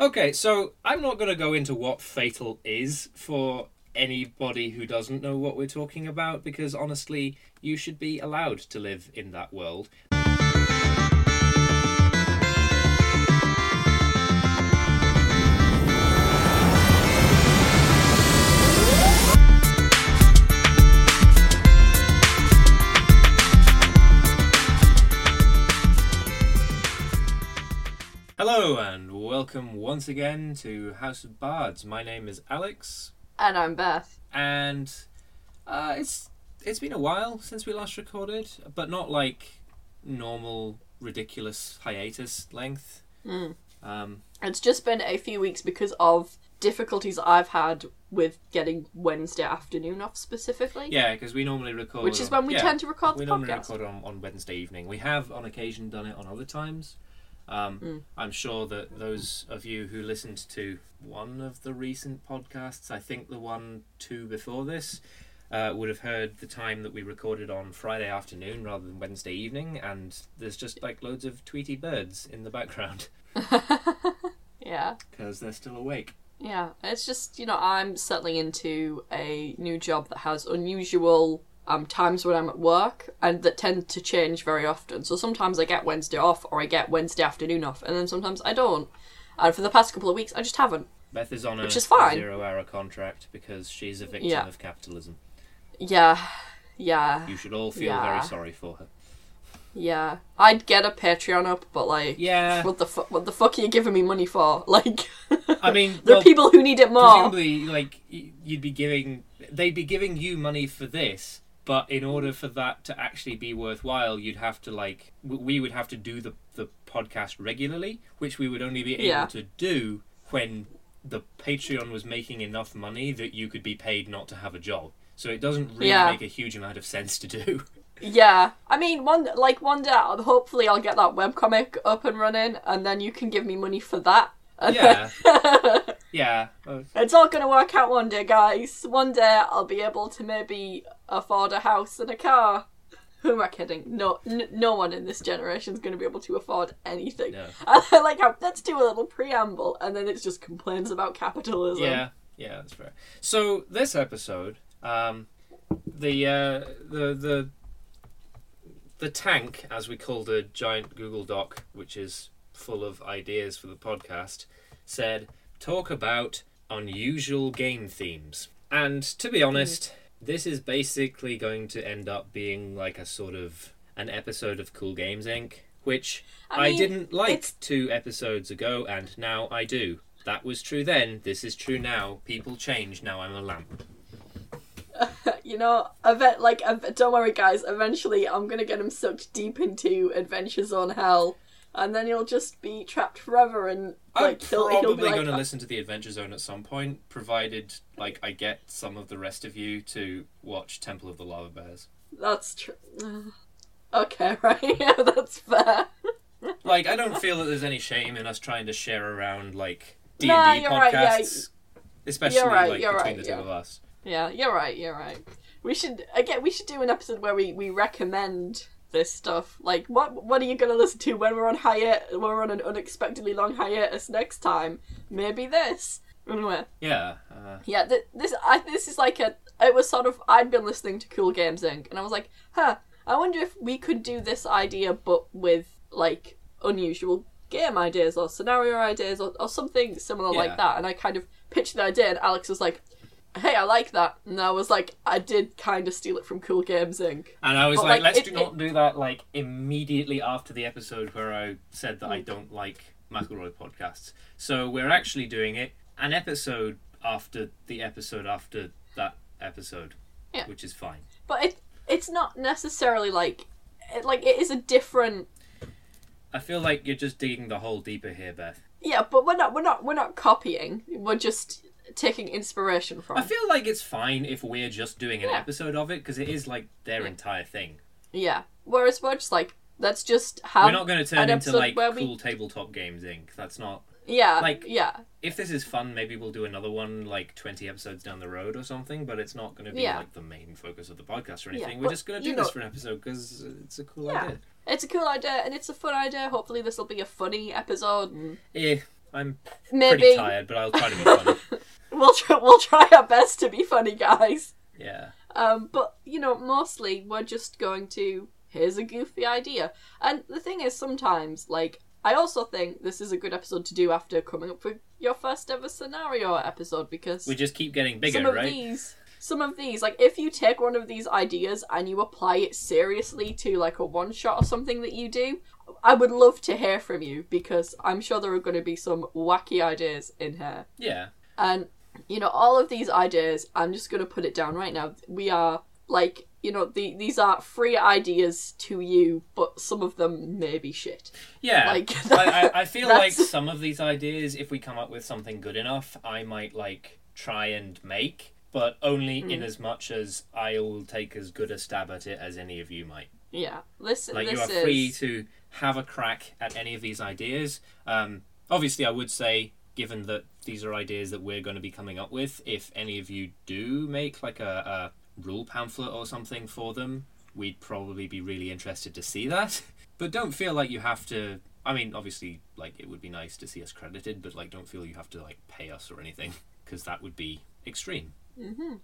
Okay, so I'm not going to go into what Fatal is for anybody who doesn't know what we're talking about because honestly, you should be allowed to live in that world. Hello and welcome once again to House of Bards. My name is Alex, And I'm Beth. and uh, it's it's been a while since we last recorded, but not like normal ridiculous hiatus length. Mm. Um, It's just been a few weeks because of difficulties I've had with getting Wednesday afternoon off specifically. yeah, because we normally record, Which is on- when we yeah, tend to record we the normally podcast. record on, on Wednesday evening. We have on occasion done it on other times. Um, Mm. I'm sure that those of you who listened to one of the recent podcasts, I think the one two before this, uh, would have heard the time that we recorded on Friday afternoon rather than Wednesday evening, and there's just like loads of Tweety birds in the background yeah. because they're still awake. Yeah. It's just, you know, I'm settling into a new job that has unusual um, times when I'm at work and that tend to change very often. So sometimes I get Wednesday off or I get Wednesday afternoon off and then sometimes I don't. And for the past couple of weeks I just haven't. Beth is on a Which is fine. zero-hour contract because she's a victim Yeah. of capitalism. Yeah. Yeah. You should all feel Yeah. very sorry for her. Yeah. I'd get a Patreon up, but like Yeah, What the fu- What the fuck are you giving me money for? Like, I mean, there well, are people who need it more. presumably, like you'd be giving, they'd be giving you money for this, but in order for that to actually be worthwhile, you'd have to like, we would have to do the the podcast regularly, which we would only be able Yeah. to do when the Patreon was making enough money that you could be paid not to have a job. So it doesn't really Yeah. make a huge amount of sense to do. Yeah, I mean, one like one day, I'll- hopefully, I'll get that webcomic up and running, and then you can give me money for that. Yeah, yeah. It's all gonna work out one day, guys. One day, I'll be able to maybe afford a house and a car. Who am I kidding? No, n- no one in this generation is going to be able to afford anything. No. I like how let's do a little preamble, and then it's just complaints about capitalism. Yeah, yeah, that's fair. So this episode, um, the uh, the the the tank, as we call the giant Google Doc, which is full of ideas for the podcast, said talk about unusual game themes. And to be mm-hmm. honest, this is basically going to end up being like a sort of an episode of Cool Games Inc., which I, I mean, didn't like it's- two episodes ago, and now I do. That was true then. This is true now. People change. Now I'm a lamp. you know, event like don't worry, guys. Eventually, I'm gonna get him sucked deep into Adventures on Hell, and then he'll just be trapped forever. And like I'm he'll, he'll be probably like, going to listen to the Adventure Zone at some point, provided like I get some of the rest of you to watch Temple of the Lava Bears. "That's true." okay, right? Yeah, that's fair. Like I don't feel that there's any shame in us trying to share around like D and D you're right, yeah. podcasts, especially right, like between right, the two yeah. of us. Yeah, you're right. You're right. We should again. We should do an episode where we we recommend this stuff. Like, what what are you gonna listen to when we're on hiatus? When we're on an unexpectedly long hiatus next time? Maybe this. Anyway. Yeah. Uh, Yeah, th- this I this is like a. It was sort of I'd been listening to Cool Games Inc. and I was like, huh. I wonder if we could do this idea, but with like unusual game ideas or scenario ideas or, or something similar Yeah. like that. And I kind of pitched the idea, and Alex was like, "Hey, I like that." And I was like, I did kind of steal it from Cool Games Inc. and I was But, like, like, let's it- do not do that like immediately after the episode where I said that I hmm. don't like McElroy podcasts. So we're actually doing it an episode after the episode after that episode, Yeah. which is fine. But it it's not necessarily like it, like it is a different I feel like you're just digging the hole deeper here, Beth. yeah. But we're not we're not we're not copying. We're just taking inspiration from. I feel like it's fine if we're just doing an Yeah. episode of it because it is like their Yeah. entire thing. Yeah. Whereas we're just like, let's just have. we're not going to turn into like where we- cool tabletop games Inc. That's not. Yeah. like- yeah. If this is fun, maybe we'll do another one like twenty episodes down the road or something. But it's not going to be Yeah. like the main focus of the podcast or Yeah, anything. We're but, just going to do this know- for an episode because it's a cool Yeah. idea. It's a cool idea and it's a fun idea. Hopefully, this will be a funny episode. And Eh, I'm Maybe pretty tired, but I'll try to be funny. we'll try, we'll try our best to be funny, guys. yeah. Um, but you know, mostly we're just going to here's a goofy idea. And the thing is, sometimes like I also think this is a good episode to do after coming up with your first ever scenario episode because We just keep getting bigger, some of right? these some of these like if you take one of these ideas and you apply it seriously to like a one shot or something that you do i would love to hear from you because i'm sure there are going to be some wacky ideas in here Yeah. and you know all of these ideas i'm just going to put it down right now we are like you know the, these are free ideas to you but some of them may be shit Yeah. Like, I, I, I feel like some of these ideas, if we come up with something good enough, I might like try and make, but only Hmm. in as much as I'll take as good a stab at it as any of you might. yeah Listen this, Like this you are is free to have a crack at any of these ideas. Um, obviously, I would say, given that these are ideas that we're going to be coming up with, if any of you do make like a, a rule pamphlet or something for them, we'd probably be really interested to see that. But don't feel like you have to. I mean, obviously, like it would be nice to see us credited, but like don't feel you have to like pay us or anything because that would be extreme. hmm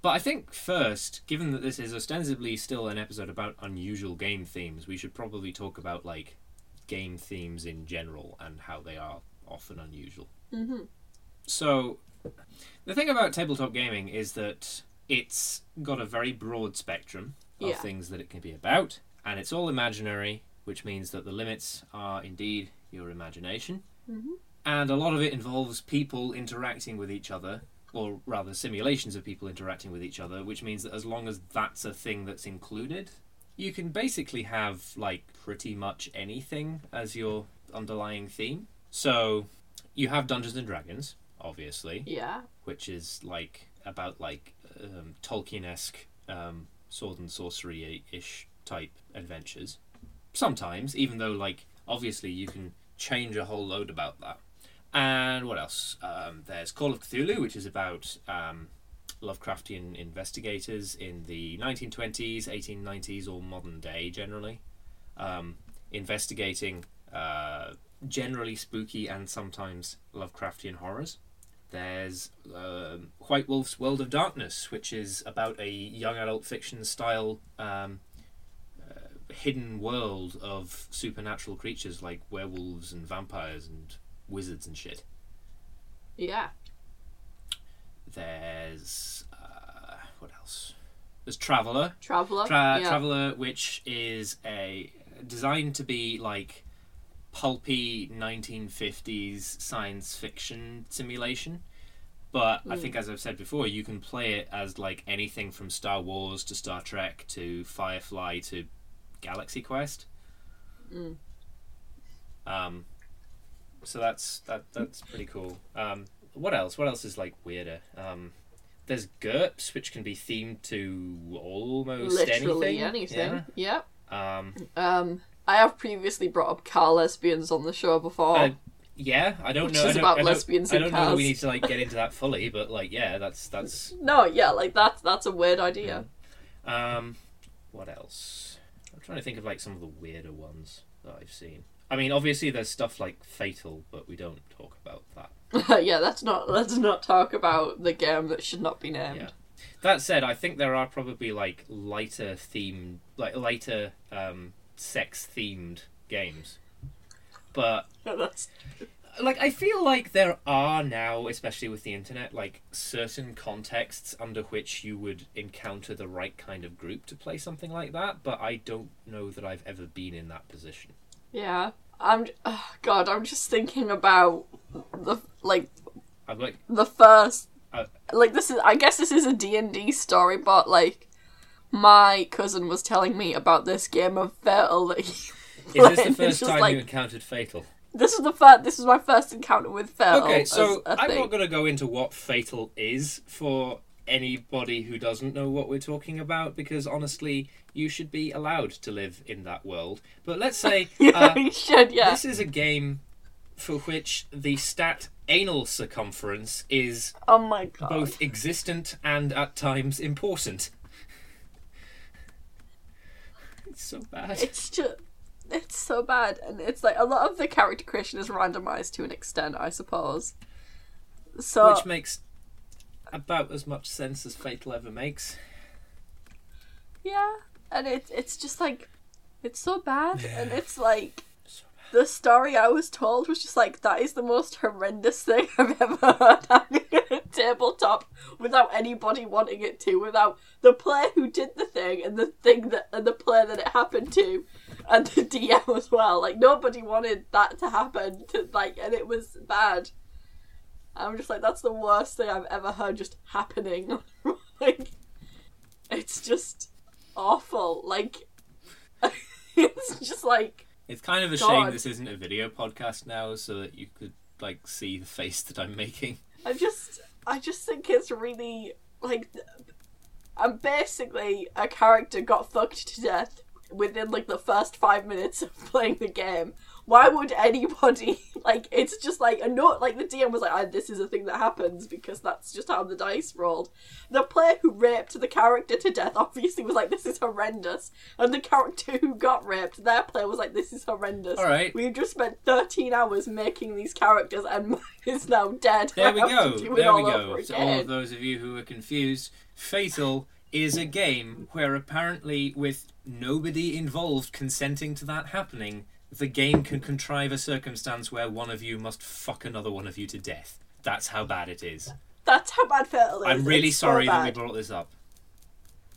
But I think first, given that this is ostensibly still an episode about unusual game themes, we should probably talk about like game themes in general and how they are often unusual. hmm So, the thing about tabletop gaming is that it's got a very broad spectrum of Yeah. things that it can be about, and it's all imaginary, which means that the limits are indeed your imagination. Mhm. And a lot of it involves people interacting with each other, or rather, simulations of people interacting with each other, which means that as long as that's a thing that's included, you can basically have like pretty much anything as your underlying theme. So, you have Dungeons and Dragons, obviously, yeah which is like about like um, Tolkien-esque um, sword and sorcery ish type adventures. Sometimes, even though like obviously you can change a whole load about that. And what else? Um, there's Call of Cthulhu, which is about um, Lovecraftian investigators in the 1920s, 1890s, or modern day generally, um, investigating uh, generally spooky and sometimes Lovecraftian horrors. There's um, White Wolf's World of Darkness, which is about a young adult fiction style um, uh, hidden world of supernatural creatures like werewolves and vampires and wizards and shit. yeah There's uh, what else? There's Traveller, traveler Tra- yeah. Traveller, which is a designed to be like pulpy 1950s science fiction simulation. But I Mm. think, as I've said before, you can play it as like anything from Star Wars to Star Trek to Firefly to Galaxy Quest. Mm. Um, so that's that that's pretty cool. Um, what else? What else is like weirder? Um, there's GURPS, which can be themed to almost literally anything. anything yeah Yeah. Um, Um, I have previously brought up car lesbians on the show before. Uh, yeah, I don't Which know. I is don't, about I don't, lesbians I don't know. that We need to like get into that fully, but like, yeah, that's that's. no, yeah, like that's that's a weird idea. Um, what else? I'm trying to think of like some of the weirder ones that I've seen. I mean, obviously there's stuff like Fatal, but we don't talk about that. Yeah, let's not let's not talk about the game that should not be named. Yeah. That said, I think there are probably like lighter themed, like lighter um, sex themed games, but like I feel like there are now, especially with the internet, like certain contexts under which you would encounter the right kind of group to play something like that. But I don't know that I've ever been in that position. yeah. I'm oh, God. I'm just thinking about the like I'm like, the first Uh, like this is I guess this is a D&D story but like my cousin was telling me about this game of Fatal that he is this the first time like, you encountered Fatal? this is the first this is my first encounter with Fatal Okay, so I'm not going to go into what Fatal is for anybody who doesn't know what we're talking about because honestly, you should be allowed to live in that world. But let's say yeah, uh, you should yeah this is a game for which the stat anal circumference is oh my god both existent and at times important. It's so bad. it's just it's so bad, and it's like a lot of the character creation is randomized to an extent, I suppose. So Which makes about as much sense as Fatal ever makes. yeah, and it it's just like it's so bad, and it's like the story I was told was just like that is the most horrendous thing I've ever heard happening at a tabletop without anybody wanting it to, without the player who did the thing and the thing that and the player that it happened to, and the DM as well. Like nobody wanted that to happen to like, and it was bad. I'm just like that's the worst thing I've ever heard just happening. like, it's just awful. Like, it's just like. It's kind of a shame this isn't a video podcast now, so that you could like see the face that I'm making. I just, I just think it's really like, I'm basically a character got fucked to death within like the first five minutes of playing the game. Why would anybody like? It's just like a note. Like the DM was like, ah, "This is a thing that happens because that's just how the dice rolled." The player who raped the character to death obviously was like, "This is horrendous," and the character who got raped, their player was like, "This is horrendous." All right. We've just spent 13 hours making these characters, and mine is now dead. There I we go. There we go. To all of those of you who are confused, Fatal is a game where apparently, with nobody involved consenting to that happening, the game can contrive a circumstance where one of you must fuck another one of you to death. That's how bad it is. That's how bad Fatal is. I'm really It's so sorry that we brought this up.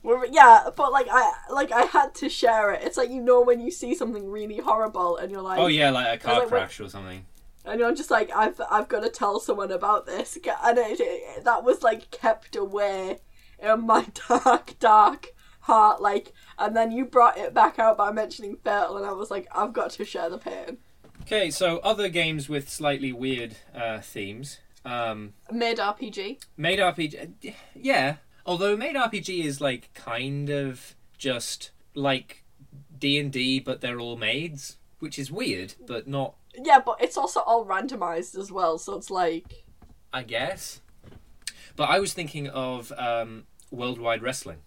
We're, yeah, but like I like I had to share it. It's like you know when you see something really horrible and you're like, Oh yeah, like a car like, crash or something. and you're just like, I've I've got to tell someone about this, and it, it, that was like kept away in my dark, dark Like, and then you brought it back out by mentioning Fatal, and I was like, I've got to share the pain. Okay, so other games with slightly weird uh, themes. Um, Maid RPG. Maid RPG, yeah. Although Maid RPG is like kind of just like D and D, but they're all maids, which is weird, but not, Yeah, but it's also all randomized as well, so it's like I guess. But I was thinking of um, Worldwide Wrestling,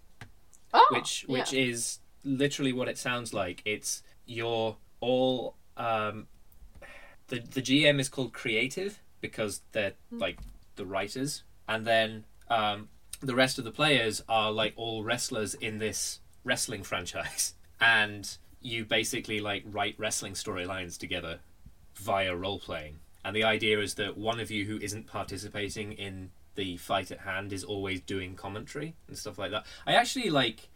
oh, which yeah. which is literally what it sounds like. It's you're all um, the the GM is called creative because they're like the writers, and then um, the rest of the players are like all wrestlers in this wrestling franchise, and you basically like write wrestling storylines together via role playing. And the idea is that one of you who isn't participating in the fight at hand is always doing commentary and stuff like that. I actually like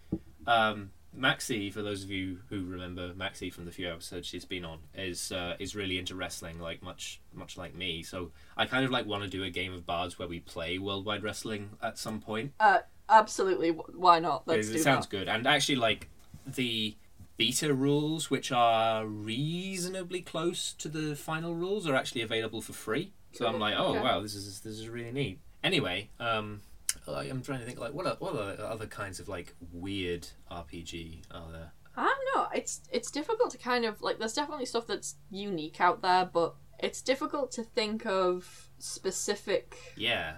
um, Maxi. For those of you who remember Maxi from the few episodes she's been on, is uh, is really into wrestling, like much much like me. So I kind of like want to do a game of bards where we play worldwide wrestling at some point. uh, absolutely. Why not? Let's it do sounds that. good, and actually like the beta rules, which are reasonably close to the final rules, are actually available for free. So I'm like, oh Okay. wow, this is this is really neat. Anyway, um, like, I'm trying to think like what are, what are other kinds of like weird RPG are there? I don't know. It's it's difficult to kind of like. There's definitely stuff that's unique out there, but it's difficult to think of specific Yeah,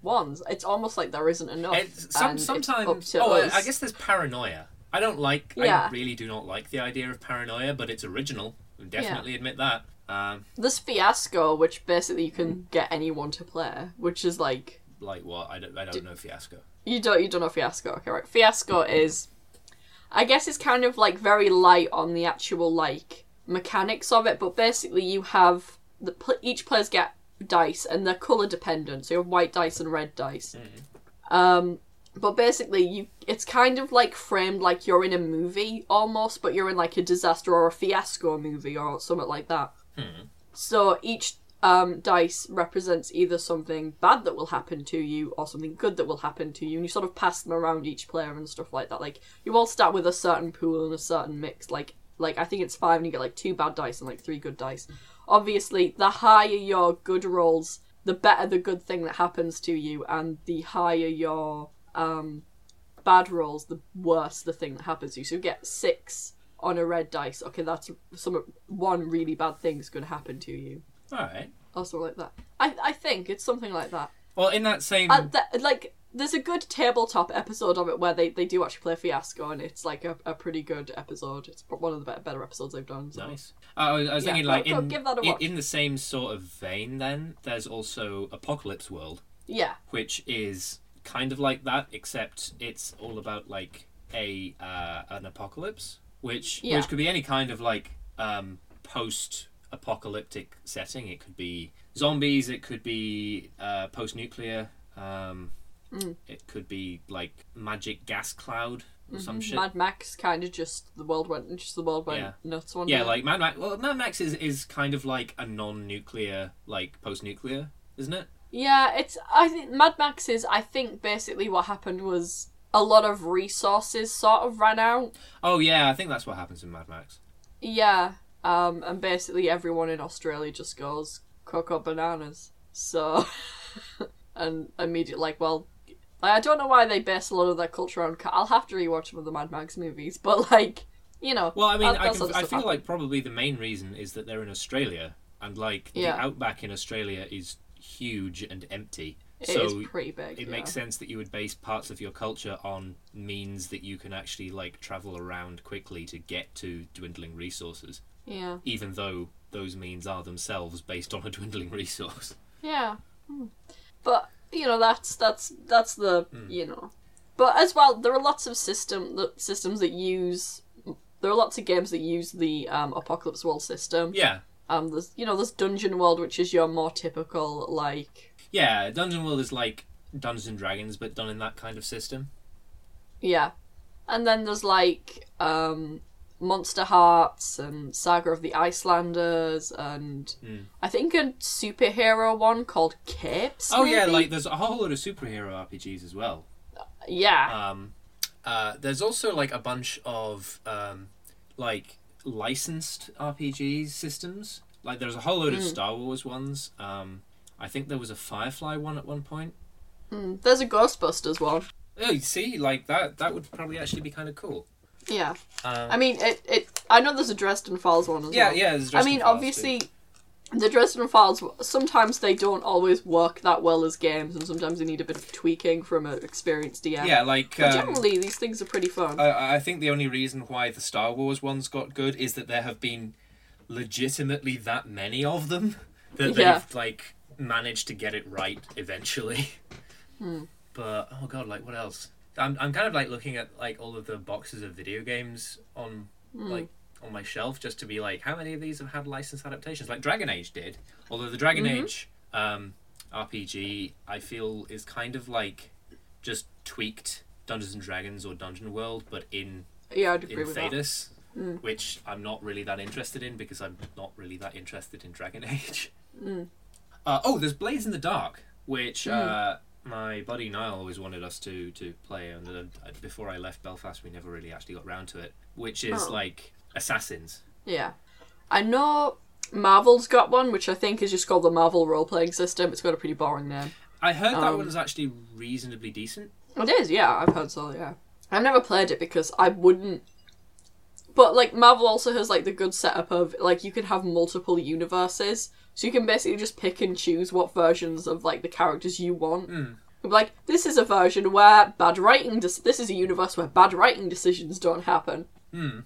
ones. It's almost like there isn't enough. it's, some, sometimes. oh, us. I guess there's paranoia. I don't like. I Yeah. really do not like the idea of paranoia, but it's original. Definitely admit that. Um, There's Fiasco, which basically you can get anyone to play, which is like like what? I don't. I don't know Fiasco. you don't you don't know Fiasco, okay? Right? Fiasco is, I guess, it's kind of like very light on the actual like mechanics of it, but basically you have the pl- each players get dice and they're color dependent, so you have white dice and red dice. Um, but basically you it's kind of like framed like you're in a movie almost, but you're in like a disaster or a fiasco movie or something like that. So each um, dice represents either something bad that will happen to you or something good that will happen to you, and you sort of pass them around each player and stuff like that. Like you all start with a certain pool and a certain mix. Like like I think it's five, and you get like two bad dice and like three good dice. Obviously, the higher your good rolls, the better the good thing that happens to you, and the higher your um, bad rolls, the worse the thing that happens to you. So you get six on a red dice. Okay, that's some one really bad thing's going to happen to you All right. or something like that. I I think it's something like that. Well, in that same like there's a good tabletop episode of it where they, they do actually play Fiasco, and it's like a, a pretty good episode. It's one of the better, better episodes they've done. So. Nice. Uh, I was, I was Yeah, thinking, like, go- in, give that a in, watch. in the same sort of vein, then, there's also Apocalypse World, Yeah, which is kind of like that, except it's all about, like, a uh, an apocalypse, which Yeah. which could be any kind of, like, um, post apocalyptic setting. It could be zombies, it could be uh, post nuclear, um, Mm. it could be, like, magic gas cloud or some shit. Mm-hmm. Mad Max kind of just the world went just the world went Yeah. nuts one Yeah, day. like Mad Max. Well, Mad Max is, is kind of like a non-nuclear, like post-nuclear, isn't it? Yeah, it's. I think Mad Max is. I think basically what happened was a lot of resources sort of ran out. Oh yeah, I think that's what happens in Mad Max. Yeah, um, and basically everyone in Australia just goes cocoa bananas. So, and immediately like, well, I don't know why they base a lot of their culture on. I'll have to rewatch some of the Mad Max movies, but like, you know. Well, I mean, I, can, I feel like probably the main reason is that they're in Australia, and like Yeah. the outback in Australia is huge and empty. It so is pretty big. it yeah. makes sense that you would base parts of your culture on means that you can actually like travel around quickly to get to dwindling resources, Yeah. even though those means are themselves based on a dwindling resource. Yeah. Hmm. But you know that's that's that's the Hmm. you know. But as well, there are lots of system the systems that use. There are lots of games that use the um, Apocalypse World system. Yeah, Um, there's you know there's Dungeon World, which is your more typical like Yeah, Dungeon World is like Dungeons and Dragons, but done in that kind of system. yeah, and then there's like um, Monsterhearts and Saga of the Icelanders, and Mm. I think a superhero one called Capes. Oh yeah, like there's a whole lot of superhero RPGs as well. yeah, Um, uh, there's also like a bunch of um, like licensed RPG systems. Like there's a whole load of Mm. Star Wars ones. Um, I think there was a Firefly one at one point. Hmm, there's a Ghostbusters one. Oh, you see, like that that would probably actually be kind of cool. Yeah. Um, I mean, it, it. I know there's a Dresden Files one as yeah, well. yeah. there's I mean, Files, obviously, the Dresden Files sometimes they don't always work that well as games, and sometimes they need a bit of tweaking from an experienced DM. Yeah, like But um, generally, these things are pretty fun. I, I think the only reason why the Star Wars ones got good is that there have been legitimately that many of them that Yeah. they've like managed to get it right eventually. Hmm. But oh god, like what else? I'm I'm kind of like looking at like all of the boxes of video games on Hmm. like on my shelf just to be like how many of these have had licensed adaptations? Like Dragon Age did. Although the Dragon Mm-hmm. Age um, RPG I feel is kind of like just tweaked Dungeons and Dragons or Dungeon World, but in yeah, I'd agree in with that. Thedas, Mm. which I'm not really that interested in because I'm not really that interested in Dragon Age. Mm. Uh, oh, there's Blades in the Dark, which uh, my buddy Niall always wanted us to to play, and uh, before I left Belfast, we never really actually got round to it. Which is Oh. like Assassins. Yeah, I know Marvel's got one, which I think is just called the Marvel role playing system. It's got a pretty boring name. I heard that Um, one was actually reasonably decent. It is, yeah, I've heard so. Yeah, I've never played it because I wouldn't. But like Marvel also has like the good setup of like you can have multiple universes, so you can basically just pick and choose what versions of like the characters you want. Mm. Like this is a version where bad writing. Des- this is a universe where bad writing decisions don't happen. Hmm.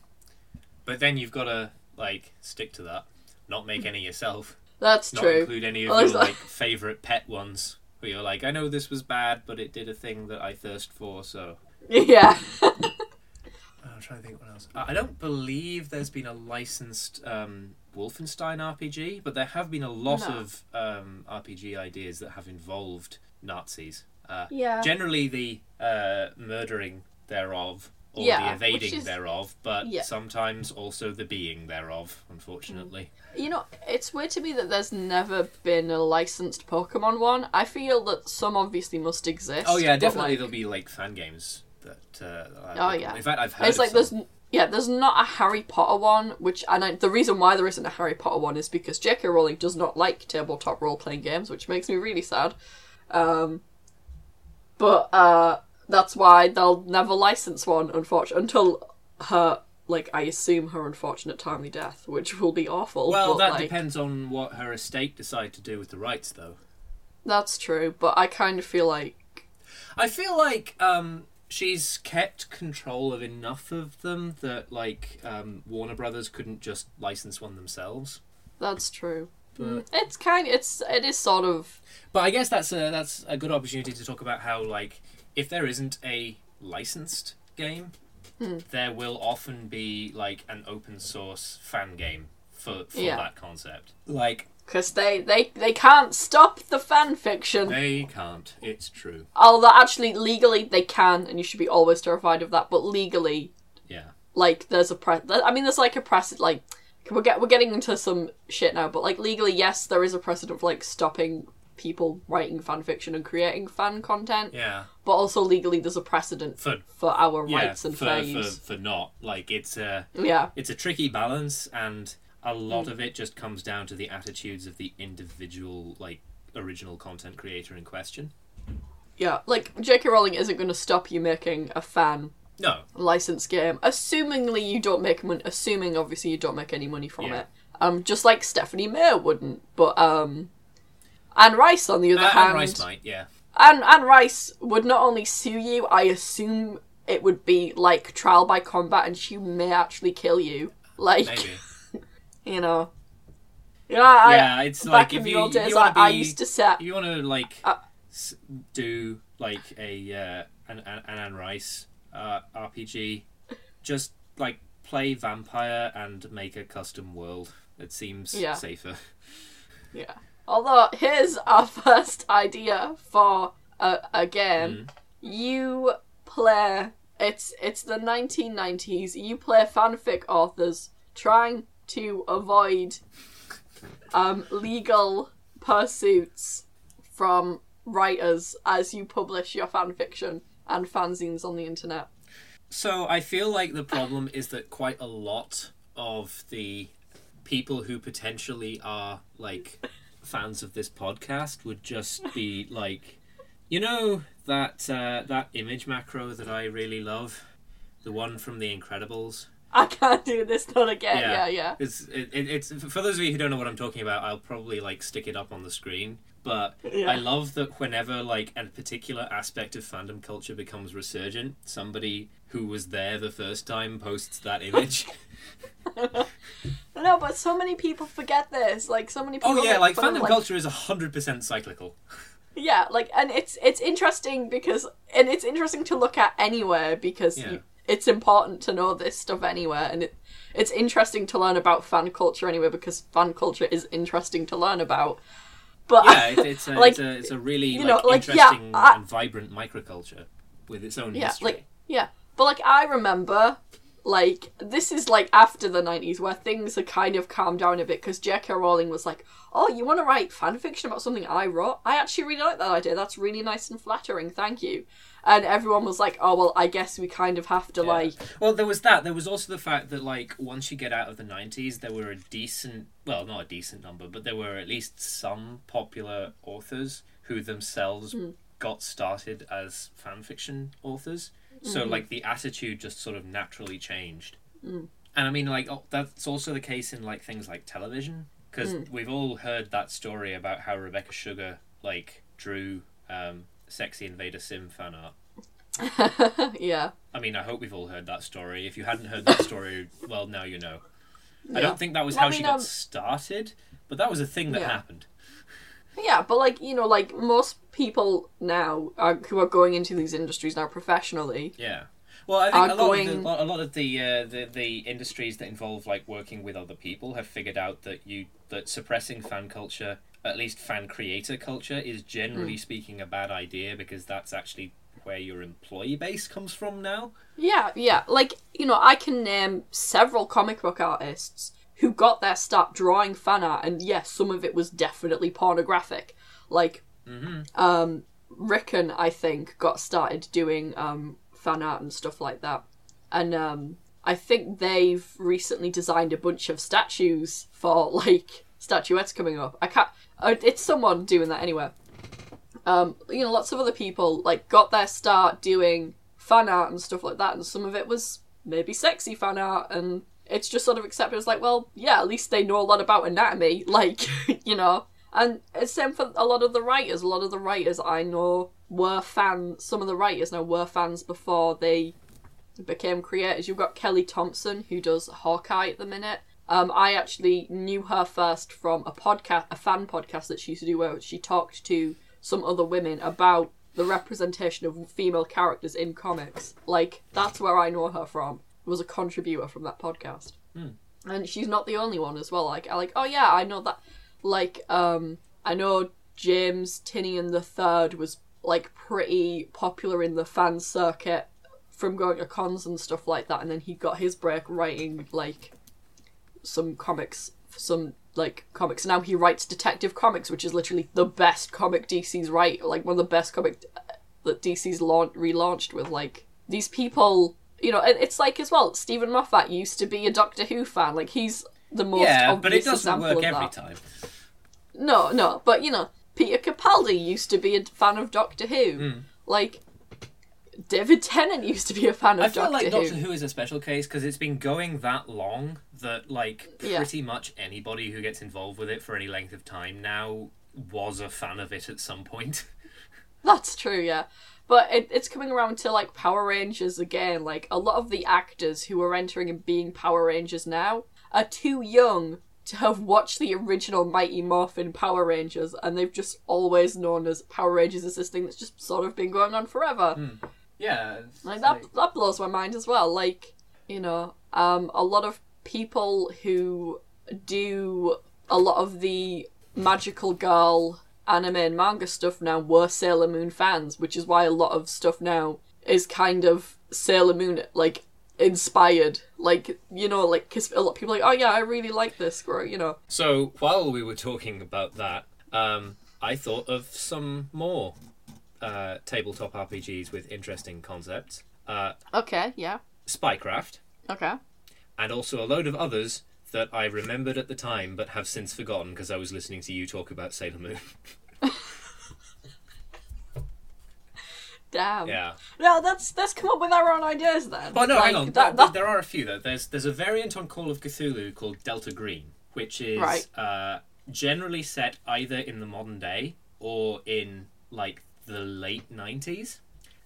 But then you've got to like stick to that, not make any yourself. That's not true. include any of Well, your that- like favorite pet ones where you're like, I know this was bad, but it did a thing that I thirst for, so yeah. Trying to think what else. I don't believe there's been a licensed um, Wolfenstein RPG, but there have been a lot No. of um, RPG ideas that have involved Nazis. Uh, yeah. generally, the uh, murdering thereof or Yeah, the evading is- thereof, but Yeah. sometimes also the being thereof. Unfortunately, You know, it's weird to me that there's never been a licensed Pokemon one. I feel that some obviously must exist. oh yeah, definitely like, therell be like fan games that. Uh, I- Oh, yeah. In fact, I've heard. It's like some. there's yeah, there's not a Harry Potter one, which and I, the reason why there isn't a Harry Potter one is because J.K. Rowling does not like tabletop role playing games, which makes me really sad. Um, but uh, that's why they'll never license one, unfortunately, until her like I assume her unfortunate timely death, which will be awful. Well, but, that like, depends on what her estate decide to do with the rights, though. That's true, but I kind of feel like I feel like um, she's kept control of enough of them that like um, Warner Brothers couldn't just license one themselves. That's true. But It's kind. It's it is sort of. but I guess that's a that's a good opportunity to talk about how like if there isn't a licensed game, Hmm. there will often be like an open source fan game for for Yeah. that concept. Like Because they, they, they can't stop the fan fiction. they can't. It's true. Although, actually, legally, they can, and you should be always terrified of that. But legally, Yeah. like, there's a pre. I mean, there's like a precedent. Like, we're get we're getting into some shit now. But like, legally, yes, there is a precedent for like stopping people writing fan fiction and creating fan content. Yeah. But also legally, there's a precedent For for our yeah, rights and for, fair for, use. for not like it's a Yeah, it's a tricky balance and a Mm. lot of it just comes down to the attitudes of the individual like original content creator in question yeah. Like, J.K. Rowling isn't going to stop you making a fan no license game, assumingly you don't make money. Assuming obviously you don't make any money from Yeah. it. Um, just like Stephenie Meyer wouldn't, but um, Anne Rice on the other uh, hand, and rice might yeah Anne, Anne Rice would not only sue you. I assume it would be like trial by combat, and she may actually kill you. Like maybe you know, know, I, yeah it's like if you, days, you I, want to be I used to set. you want to like Uh, s- do like a uh, an, an, an Anne Rice uh, RPG just like play vampire and make a custom world it seems Yeah. safer Yeah. Although here's our first idea for a, a game. You play it's it's the 1990s. You play fanfic authors trying to avoid um, legal pursuits from writers as you publish your fanfiction and fanzines on the internet. So I feel like the problem is that quite a lot of the people who potentially are like fans of this podcast would just be like, you know that uh, that image macro that I really love, the one from The Incredibles. I can't do this not again. Yeah. Yeah, yeah. It's it, it, it's for those of you who don't know what I'm talking about. I'll probably like stick it up on the screen. But Yeah. I love that whenever like a particular aspect of fandom culture becomes resurgent, somebody who was there the first time posts that image. No, but so many people forget this. Like so many oh, people. oh yeah, like of, fandom culture is hundred percent cyclical. Yeah, like, and it's it's interesting because, and it's interesting to look at anywhere because Yeah. you, it's important to know this stuff anywhere, and it it's interesting to learn about fan culture anywhere because fan culture is interesting to learn about. But Yeah, it, it's a, Like, it's a it's a really you know, like, yeah, interesting I- and vibrant microculture with its own yeah, history. like yeah, but like I remember. Like this is like after the nineties where things had kind of calmed down a bit because J.K. Rowling was like, "Oh, you want to write fan fiction about something I wrote? I actually really like that idea. That's really nice and flattering. Thank you." And everyone was like, "Oh well, I guess we kind of have to Yeah. like Well, there was that. There was also the fact that, like, once you get out of the 90s, there were a decent, well, not a decent number, but there were at least some popular authors who themselves hmm. got started as fan fiction authors. So, mm-hmm. like, the attitude just sort of naturally changed. Mm. And I mean, like, oh, that's also the case in, like, things like television. Because hmm. we've all heard that story about how Rebecca Sugar, like, drew um, Sexy Invader Zim fan art. yeah." I mean, I hope we've all heard that story. If you hadn't heard that story, well, now you know. I don't think that was how I she got um, started, but that was a thing that Yeah. happened. Yeah, but like you know, like most people now are, who are going into these industries now professionally. Yeah. Well, I think a lot, of going- the, a lot of the, uh, the the industries that involve like working with other people have figured out that you that suppressing fan culture, at least fan creator culture, is generally Hmm. speaking a bad idea because that's actually where your employee base comes from now. Yeah, yeah. Like you know, I can name several comic book artists who got their start drawing fan art, and yes, some of it was definitely pornographic. Like, um, Rickon, I think, got started doing um fan art and stuff like that, and um, I think they've recently designed a bunch of statues for like statuettes coming up. I can't. It's someone doing that anyway. Um, you know, lots of other people like got their start doing fan art and stuff like that, and some of it was maybe sexy fan art, and it's just sort of accepted as like, well, yeah, at least they know a lot about anatomy, like, you know. And it's same for a lot of the writers. A lot of the writers I know were fans. Some of the writers now were fans before they became creators. You've got Kelly Thompson who does Hawkeye at the minute. Um, I actually knew her first from a podcast, a fan podcast that she used to do, where she talked to some other women about the representation of female characters in comics. Like that's where I know her from. Was a contributor from that podcast, and she's not the only one as well. Like I like, oh yeah, I know that. Like um, I know James Tynion the Third was like pretty popular in the fan circuit from going to cons and stuff like that, and then he got his break writing like some comics, some like comics. Now he writes Detective Comics, which is literally the best comic DC's write, like one of the best comic uh, that DC's launch, relaunched with. Like these people, you know, it- it's like as well. Steven Moffat used to be a Doctor Who fan. Like he's the most yeah, obvious but it doesn't work of every that. time. No, no, but you know, Peter Capaldi used to be a fan of Doctor Who. Hmm. Like David Tennant used to be a fan of Hmm. I feel Doctor like Who. Doctor Who is a special case because it's been going that long that like Yeah. pretty much anybody who gets involved with it for any length of time now was a fan of it at some point. That's true, yeah. But it, it's coming around to like Power Rangers again. Like a lot of the actors who are entering and being Power Rangers now are too young to have watched the original Mighty Morphin Power Rangers, and they've just always known as Power Rangers as this thing that's just sort of been going on forever. Yeah, it's Like that that blows my mind as well. Like, you know, um a lot of people who do a lot of the magical girl anime and manga stuff now were Sailor Moon fans, which is why a lot of stuff now is kind of Sailor Moon like inspired. Like, you know, like cuz a lot of people are like, "Oh yeah, I really like this," or you know. So while we were talking about that, um, I thought of some more uh, tabletop RPGs with interesting concepts. Uh, Okay, yeah. Spycraft, Okay. and also a load of others that I remembered at the time but have since forgotten because I was listening to you talk about Sailor Moon. Damn. yeah. No, that's let's come up with our own ideas then. Oh no, Like, hang on. That, There- that, There are a few though. There's there's a variant on Call of Cthulhu called Delta Green, which is Right. uh, generally set either in the modern day or in like the late '90s.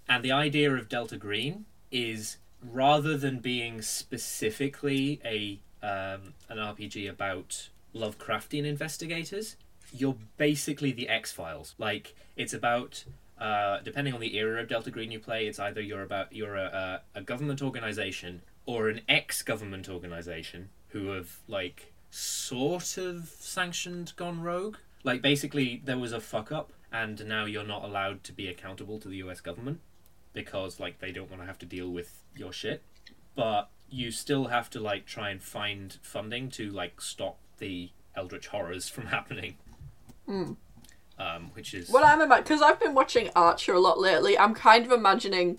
And the idea of Delta Green is rather than being specifically a um, an RPG about Lovecraftian investigators, you're basically the X Files. Like it's about uh, depending on the era of Delta Green you play, it's either you're about you're a, a, a government organization or an ex-government organization who have like sort of sanctioned gone rogue. Like basically there was a fuck up and now you're not allowed to be accountable to the US government because like they don't want to have to deal with your shit. But you still have to like try and find funding to like stop the eldritch horrors from happening. Um, which is What I'm imagining, because I've been watching Archer a lot lately, I'm kind of imagining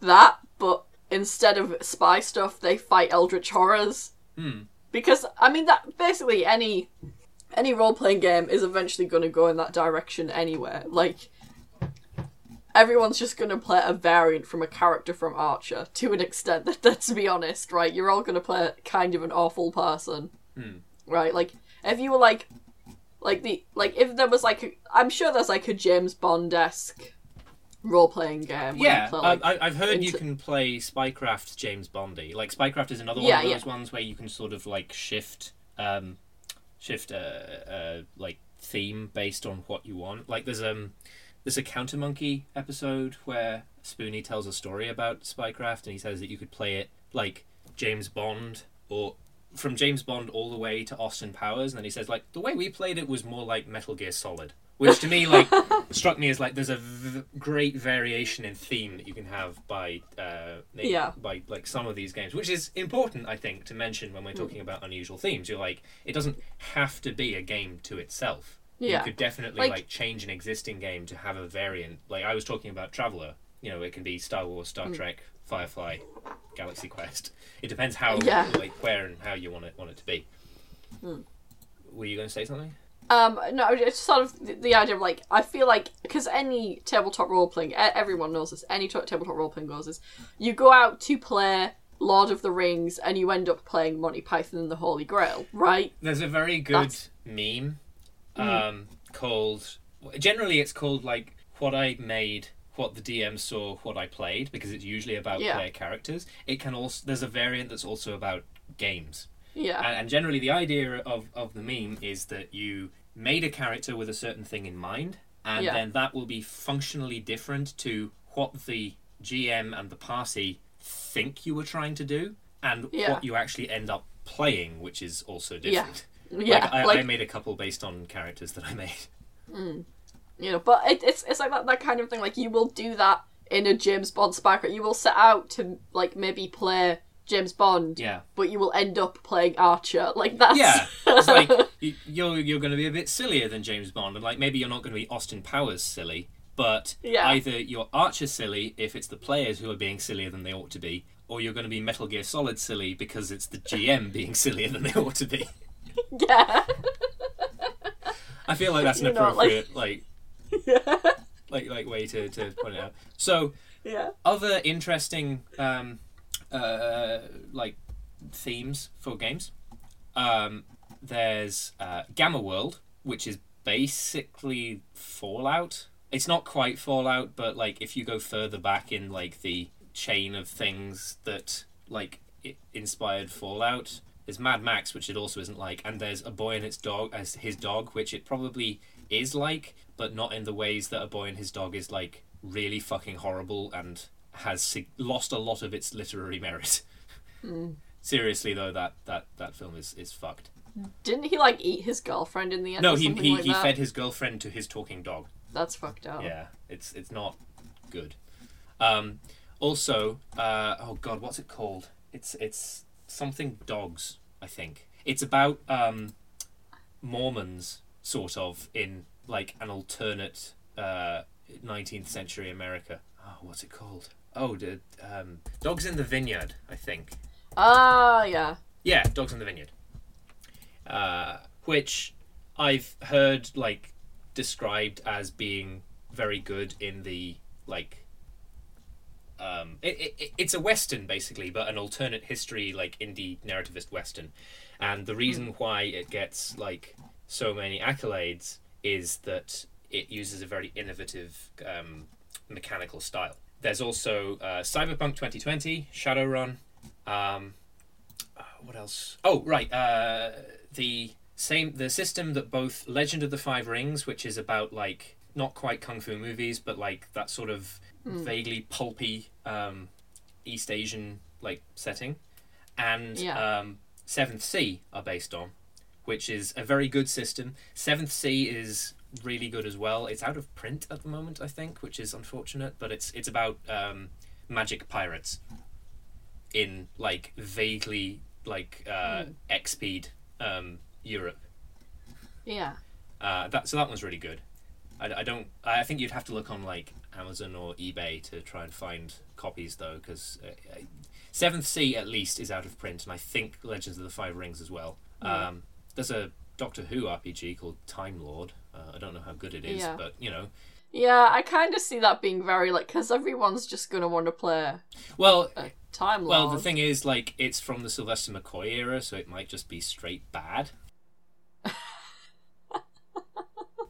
that, but instead of spy stuff, they fight eldritch horrors. Hmm. Because I mean, that basically any any role playing game is eventually going to go in that direction anyway. Like everyone's just going to play a variant from a character from Archer to an extent. That let's be honest, right? You're all going to play kind of an awful person, Hmm. right? Like if you were like like the like if there was like a, I'm sure there's like a James Bond esque role playing game. Yeah, play, like, I, I've heard you can play Spycraft James Bondy. Like Spycraft is another one Yeah, of those yeah. ones where you can sort of like shift, um, shift a, uh like theme based on what you want. Like there's um there's a Counter Monkey episode where Spoony tells a story about Spycraft and he says that you could play it like James Bond or from James Bond all the way to Austin Powers, and then he says like the way we played it was more like Metal Gear Solid, which to me like struck me as like there's a v- great variation in theme that you can have by uh, Yeah. by like some of these games, which is important I think to mention when we're Hmm. talking about unusual themes. You're like it doesn't have to be a game to itself. Yeah. You could definitely Like- like, change an existing game to have a variant. Like I was talking about Traveller. You know, it can be Star Wars. Star Trek, Firefly, Galaxy Quest. It depends how, Yeah. like, where and how you want it want it to be. Hmm. Were you going to say something? Um, no, it's sort of the, the idea of like I feel like because any tabletop role playing, everyone knows this. Any t- tabletop role playing goes is you go out to play Lord of the Rings and you end up playing Monty Python and the Holy Grail, right? There's a very good That's- meme. Um, called. Generally, it's called like what I made, what the DM saw, what I played, because it's usually about Yeah. player characters. It can also there's a variant that's also about games. Yeah. And, and generally, the idea of, of the meme is that you made a character with a certain thing in mind, and Yeah. then that will be functionally different to what the GM and the party think you were trying to do, and Yeah. what you actually end up playing, which is also Yeah. different. yeah. Like, I, like I made a couple based on characters that I made. Mm. you know, but it, it's it's like that, that kind of thing. Like you will do that in a James Bond spy. You will set out to like maybe play James Bond, Yeah. but you will end up playing Archer. Like that's Yeah, it's like you- you're you're going to be a bit sillier than James Bond, and like maybe you're not going to be Austin Powers silly, but Yeah. either you're Archer silly if it's the players who are being sillier than they ought to be, or you're going to be Metal Gear Solid silly because it's the GM being sillier than they ought to be. yeah. I feel like that's an You know, like- appropriate like yeah. like like way to, to point it out. So Yeah. other interesting um, uh, like themes for games. Um, there's uh, Gamma World, which is basically Fallout. It's not quite Fallout, but like if you go further back in like the chain of things that like inspired Fallout, there's Mad Max, which it also isn't like, and there's a boy and its dog as his dog, which it probably is like, but not in the ways that a boy and his dog is like really fucking horrible and has lost a lot of its literary merit. Seriously though, that that that film is is fucked. Didn't he like eat his girlfriend in the end? No, he he, like he that? fed his girlfriend to his talking dog. That's fucked up. Yeah, it's it's not good. Um, also, uh, oh god, what's it called? It's it's something dogs. I think it's about um, Mormons, sort of in like an alternate uh, 19th century America. Oh, what's it called? Oh, the um, Dogs in the Vineyard. I think. Ah, yeah. Yeah, Dogs in the Vineyard. Uh, which I've heard like described as being very good in the like. Um, it, it, it's a western basically, but an alternate history like indie narrativist western, and the reason why it gets like so many accolades is that it uses a very innovative um, mechanical style. There's also uh, Cyberpunk 2020, Shadowrun. Um, uh, what else? Oh, right. Uh, the same the system that both Legend of the Five Rings, which is about like not quite kung fu movies, but like that sort of vaguely pulpy um, East Asian like setting, and Yeah. um, Seventh Sea are based on, which is a very good system. Seventh Sea is really good as well. It's out of print at the moment, I think, which is unfortunate, but it's it's about um, magic pirates in like vaguely like uh, XP'd um, Europe. Yeah. Uh, that so that one's really good. I, I don't. I think you'd have to look on like Amazon or eBay to try and find copies though, because uh, Seventh Sea at least is out of print, and I think Legends of the Five Rings as well. Yeah. Um, there's a Doctor Who RPG called Time Lord. Uh, I don't know how good it is, Yeah. but you know. Yeah, I kind of see that being very like because everyone's just gonna want to play Well, a Time Lord. well, the thing is, like, it's from the Sylvester McCoy era, so it might just be straight bad.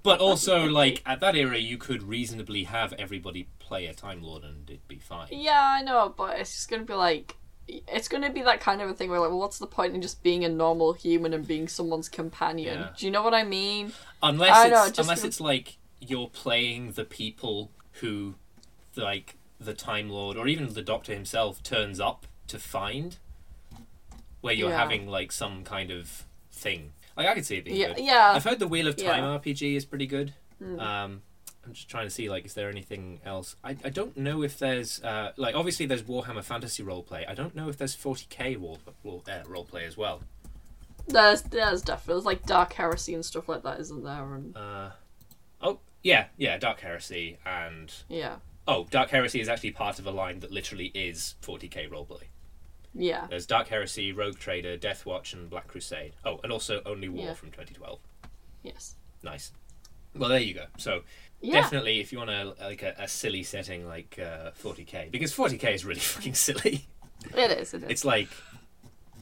but also, like, at that era, you could reasonably have everybody play a Time Lord and it'd be fine. Yeah, I know, but it's just gonna be like. It's gonna be that kind of a thing where, like, well, what's the point in just being a normal human and being someone's companion? Yeah. Do you know what I mean? Unless I it's know, just unless it's like you're playing the people who, like, the Time Lord or even the Doctor himself turns up to find, where you're Yeah. having like some kind of thing. Like I could see it being Yeah, good. yeah. I've heard the Wheel of Time Yeah. RPG is pretty good. Mm. Um, I'm just trying to see like is there anything else? I, I don't know if there's uh, like obviously there's Warhammer Fantasy roleplay. I don't know if there's 40k role, role uh, roleplay as well. There's there's definitely there's like Dark Heresy and stuff like that, isn't there? And Uh, oh yeah, yeah, Dark Heresy and yeah, oh Dark Heresy is actually part of a line that literally is 40k roleplay. yeah, There's Dark Heresy, Rogue Trader, Deathwatch, and Black Crusade. Oh, and also Only War Yeah. from 2012. yes, Nice. Well, there you go. So yeah, definitely, if you want a like a, a silly setting like uh, 40k, because 40k is really fucking silly. it is. It is. It's like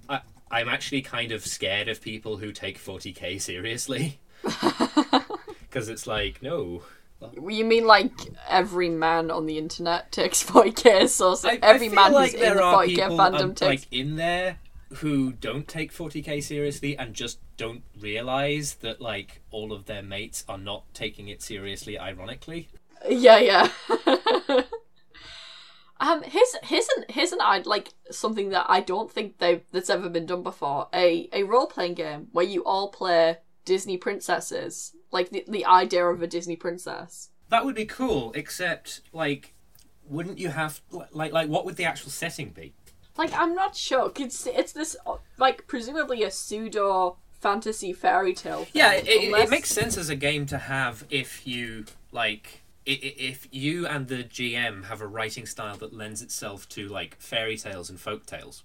I, I'm actually kind of scared of people who take 40k seriously. because it's like no. You mean like every man on the internet takes 40k, so, so every man like who's in the are 40k fandom um, takes. like in there who don't take 40k seriously and just don't realize that like all of their mates are not taking it seriously. Ironically, Yeah, yeah. um, here's here's an here's an I'd like something that I don't think they that's ever been done before. A a role playing game where you all play Disney princesses, like the the idea of a Disney princess. that would be cool. Except like, wouldn't you have like like what would the actual setting be? Like I'm not sure. It's it's this like presumably a pseudo fantasy fairy tale. Thing, Yeah, it, unless- it makes sense as a game to have if you like if you and the GM have a writing style that lends itself to like fairy tales and folk tales.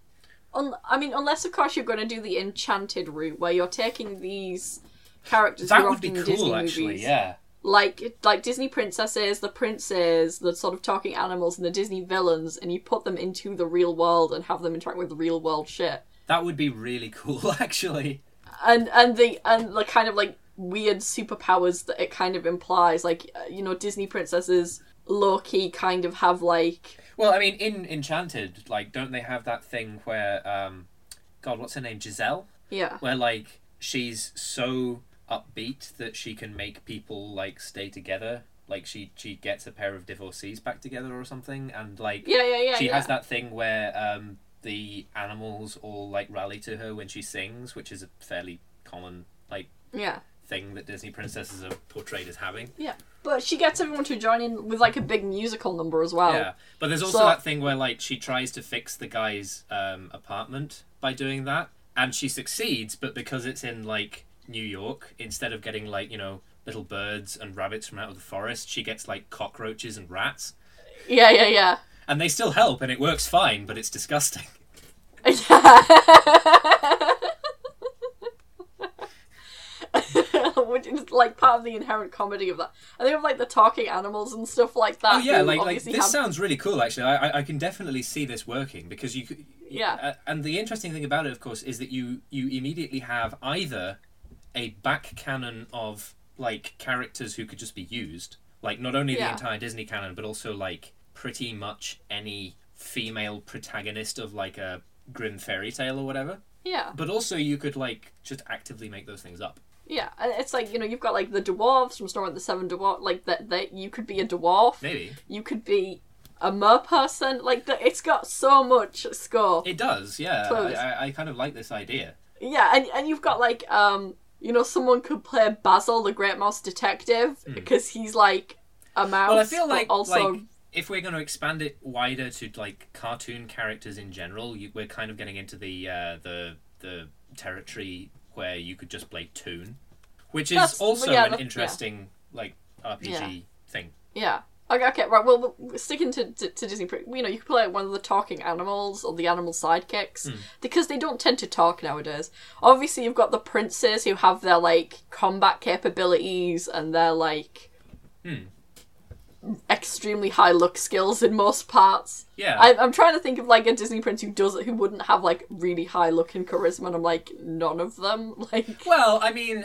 Un- I mean, unless of course you're going to do the enchanted route where you're taking these characters That would be cool, actually. Yeah. Like like Disney princesses, the princes, the sort of talking animals, and the Disney villains, and you put them into the real world and have them interact with real world shit. That would be really cool, actually. And and the and the kind of like weird superpowers that it kind of implies, like uh, you know Disney princesses low key kind of have like Well, I mean, in Enchanted, like, don't they have that thing where, um, God, what's her name, Giselle? yeah Where like she's so upbeat that she can make people like stay together. Like she she gets a pair of divorcees back together or something, and like yeah yeah yeah she yeah. has that thing where um, the animals all like rally to her when she sings, which is a fairly common like yeah. thing that Disney princesses are portrayed as having. Yeah, but she gets everyone to join in with like a big musical number as well. Yeah, but there's also So- that thing where like she tries to fix the guy's um, apartment by doing that, and she succeeds, but because it's in like New York, instead of getting like you know little birds and rabbits from out of the forest, she gets like cockroaches and rats, yeah, yeah, yeah. and they still help, and it works fine, but it's disgusting. Which is like part of the inherent comedy of that. And they have like the talking animals and stuff like that. Oh yeah, like like this have- sounds really cool. Actually, I I- I can definitely see this working because you. Yeah. Uh, and the interesting thing about it, of course, is that you you immediately have either a back canon of like characters who could just be used, like not only the Yeah. entire Disney canon, but also like pretty much any female protagonist of like a Grimm fairy tale or whatever. Yeah, But also, you could like just actively make those things up. yeah. And it's like you know you've got like the dwarves from White and the Seven Dwarfs. Like that, that you could be a dwarf. Maybe You could be a mer person. Like that, it's got so much scope. it does. Yeah. I, I, I kind of like this idea. Yeah, and and you've got like um you know someone could play Basil the Great Mouse Detective because he's like a mouse. Hmm. Well, I feel like also like if we're going to expand it wider to like cartoon characters in general, you, we're kind of getting into the uh, the the territory where you could just play Toon, which is That's- also yeah, an that- yeah. interesting like RPG Yeah. thing. yeah. Okay, okay, right. Well, sticking to, to, to Disney, you know, you could play one of the talking animals or the animal sidekicks Hmm. because they don't tend to talk nowadays. Obviously, you've got the princes who have their like combat capabilities and their like Hmm. extremely high look skills in most parts. Yeah, I, I'm trying to think of like a Disney prince who does it, who wouldn't have like really high looking charisma, and I'm like none of them. Like, Well, I mean,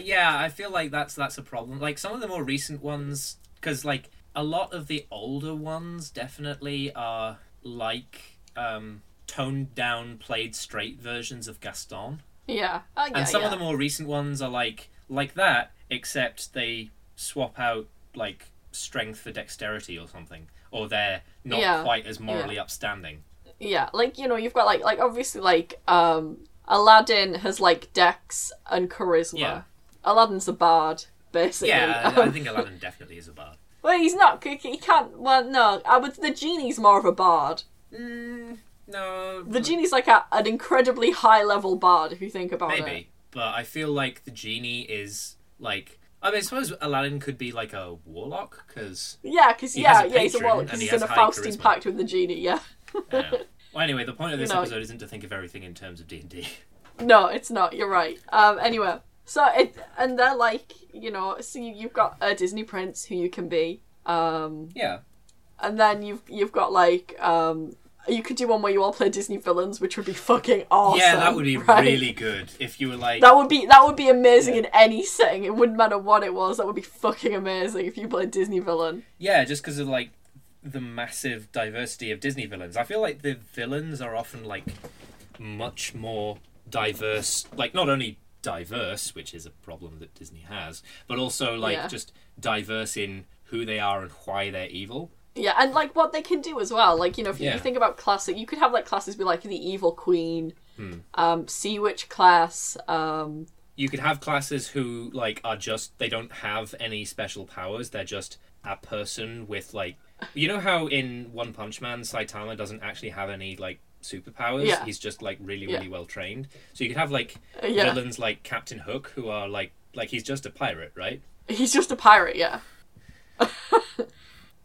yeah, I feel like that's that's a problem. Like some of the more recent ones, because like a lot of the older ones definitely are like um, toned down, played straight versions of Gaston, yeah, uh, yeah, and some yeah. of the more recent ones are like like that, except they swap out like strength for dexterity or something, or they're not Yeah, quite as morally upstanding. yeah, like you know, you've got like like obviously like um Aladdin has like dex and charisma. Aladdin's a bard, basically. Yeah, I think Aladdin definitely is a bard. Well, he's not. He he can't. Well, no. Uh, but the genie's more of a bard. Mm, no, The genie's like a, an incredibly high level bard. If you think about it. Maybe, but I feel like the genie is like. I mean, I suppose Aladdin could be like a warlock because. Yeah, because He yeah, has a yeah, he's a patron warlock and because he he's in a has high Faustian charisma. pact with the genie. Yeah. Yeah. well, anyway, the point of this You know- episode isn't to think of everything in terms of D and D. No, it's not. You're right. Um. Anyway, so it and they're like, you know, so you, you've got a Disney prince who you can be. Um. Yeah, And then you've you've got like um you could do one where you all play Disney villains, which would be fucking awesome. yeah, that would be right? really good if you were like. That would be that would be amazing Yeah. in any setting. It wouldn't matter what it was. That would be fucking amazing if you played Disney villain. Yeah, just because of like the massive diversity of Disney villains. I feel like the villains are often like much more diverse. Like not only diverse, which is a problem that Disney has, but also like Yeah. just diverse in who they are and why they're evil. Yeah, and like what they can do as well. Like you know, if you, Yeah. you think about classic, you could have like classes be like the evil queen, Hmm. um, sea witch class. Um, You could have classes who like are just they don't have any special powers. They're just a person with like you know how in One Punch Man Saitama doesn't actually have any like superpowers. Yeah. He's just like really Yeah. really well trained. So you could have like yeah, villains like Captain Hook who are like like he's just a pirate, right? he's just a pirate. Yeah,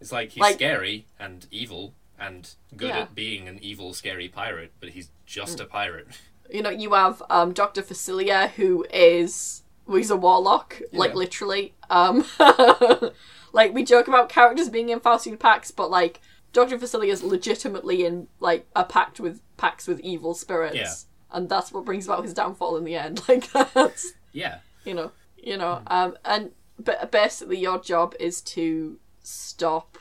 It's like he's Like- scary and evil and good Yeah. at being an evil, scary pirate, but he's just a pirate. you know, you have um, Doctor Facilier, who is well, he's a warlock, like literally. Um, like we joke about characters being in Faustian packs, but like Doctor Facilier is legitimately in like a pact with pacts with evil spirits, Yeah. and that's what brings about his downfall in the end. Like that's Yeah. you know, you know, Hmm. um, and but basically your job is to stop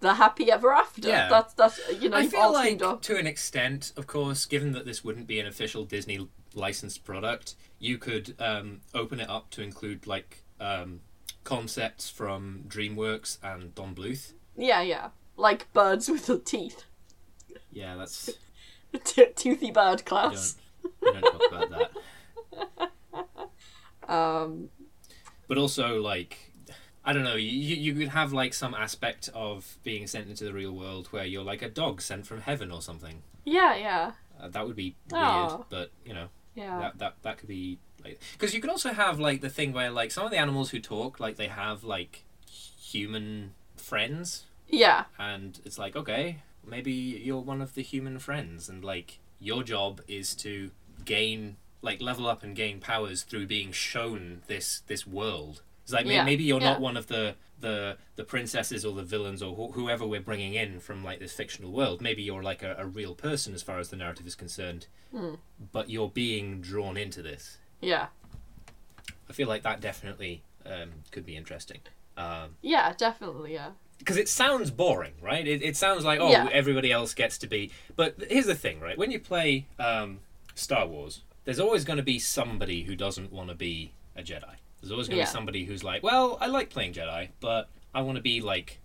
the happy ever after. Yeah. That's that's you know I feel like, to an extent, of course, given that this wouldn't be an official Disney licensed product, you could um, open it up to include like um, concepts from DreamWorks and Don Bluth. Yeah, yeah, like birds with the teeth, Yeah, that's T- toothy bird we don't, class. we don't talk about that. Um, But also, like, I don't know, you, you could have like some aspect of being sent into the real world where you're like a dog sent from heaven or something. yeah, yeah, Uh, that would be Aw. weird, but you know. yeah, that that that could be like because you could also have like the thing where like some of the animals who talk like they have like human friends yeah, and it's like okay maybe you're one of the human friends and like your job is to gain like level up and gain powers through being shown this this world. It's like Yeah, maybe you're yeah. not one of the the the princesses or the villains or wh- whoever we're bringing in from like this fictional world. Maybe you're like a, a real person as far as the narrative is concerned Hmm. but you're being drawn into this. Yeah, I feel like that definitely um, could be interesting. Um, yeah, definitely, yeah, because it sounds boring, right? It, it sounds like oh, Yeah. everybody else gets to be. But here's the thing, right? When you play um, Star Wars, there's always going to be somebody who doesn't want to be a Jedi. There's always going to Yeah. be somebody who's like, well, I like playing Jedi, but I want to be like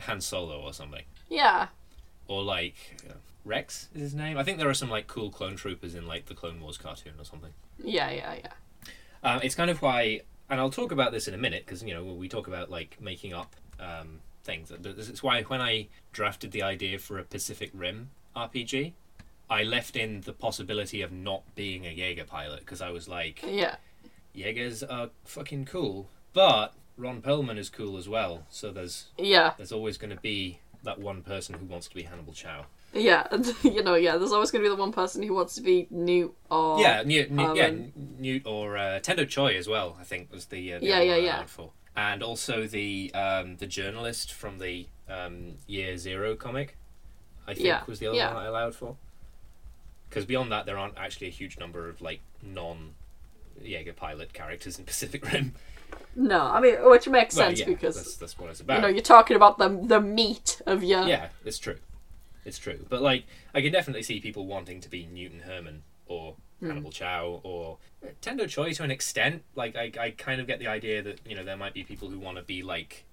Han Solo or something, yeah, or like uh, Rex is his name. I think there are some like cool clone troopers in like the Clone Wars cartoon or something. yeah, yeah, yeah. Um, it's kind of why, and I'll talk about this in a minute because you know we talk about like making up um, things. It's why when I drafted the idea for a Pacific Rim RPG, I left in the possibility of not being a Jaeger pilot because I was like, Yeah, Jaegers are fucking cool, but Ron Perlman is cool as well. So there's yeah, there's always going to be that one person who wants to be Hannibal Chau. yeah. And, you know, yeah. There's always going to be the one person who wants to be Newt or yeah, Newt, Newt, um, yeah, Newt or uh, Tendo Choi as well. I think was the, uh, the Yeah, yeah, yeah. for, and also the um, the journalist from the um, Year Zero comic. I think Yeah, was the other yeah. one I allowed for. Because beyond that, there aren't actually a huge number of like non Jaeger pilot characters in Pacific Rim. No, I mean, which makes Well, sense yeah, because that's, that's what it's about. you know you're talking about the the meat of your yeah, it's true. It's true. But like, I can definitely see people wanting to be Newton Herman or Hannibal Chau or Tendo Choi to an extent. Like, I, I kind of get the idea that you know there might be people who want to be like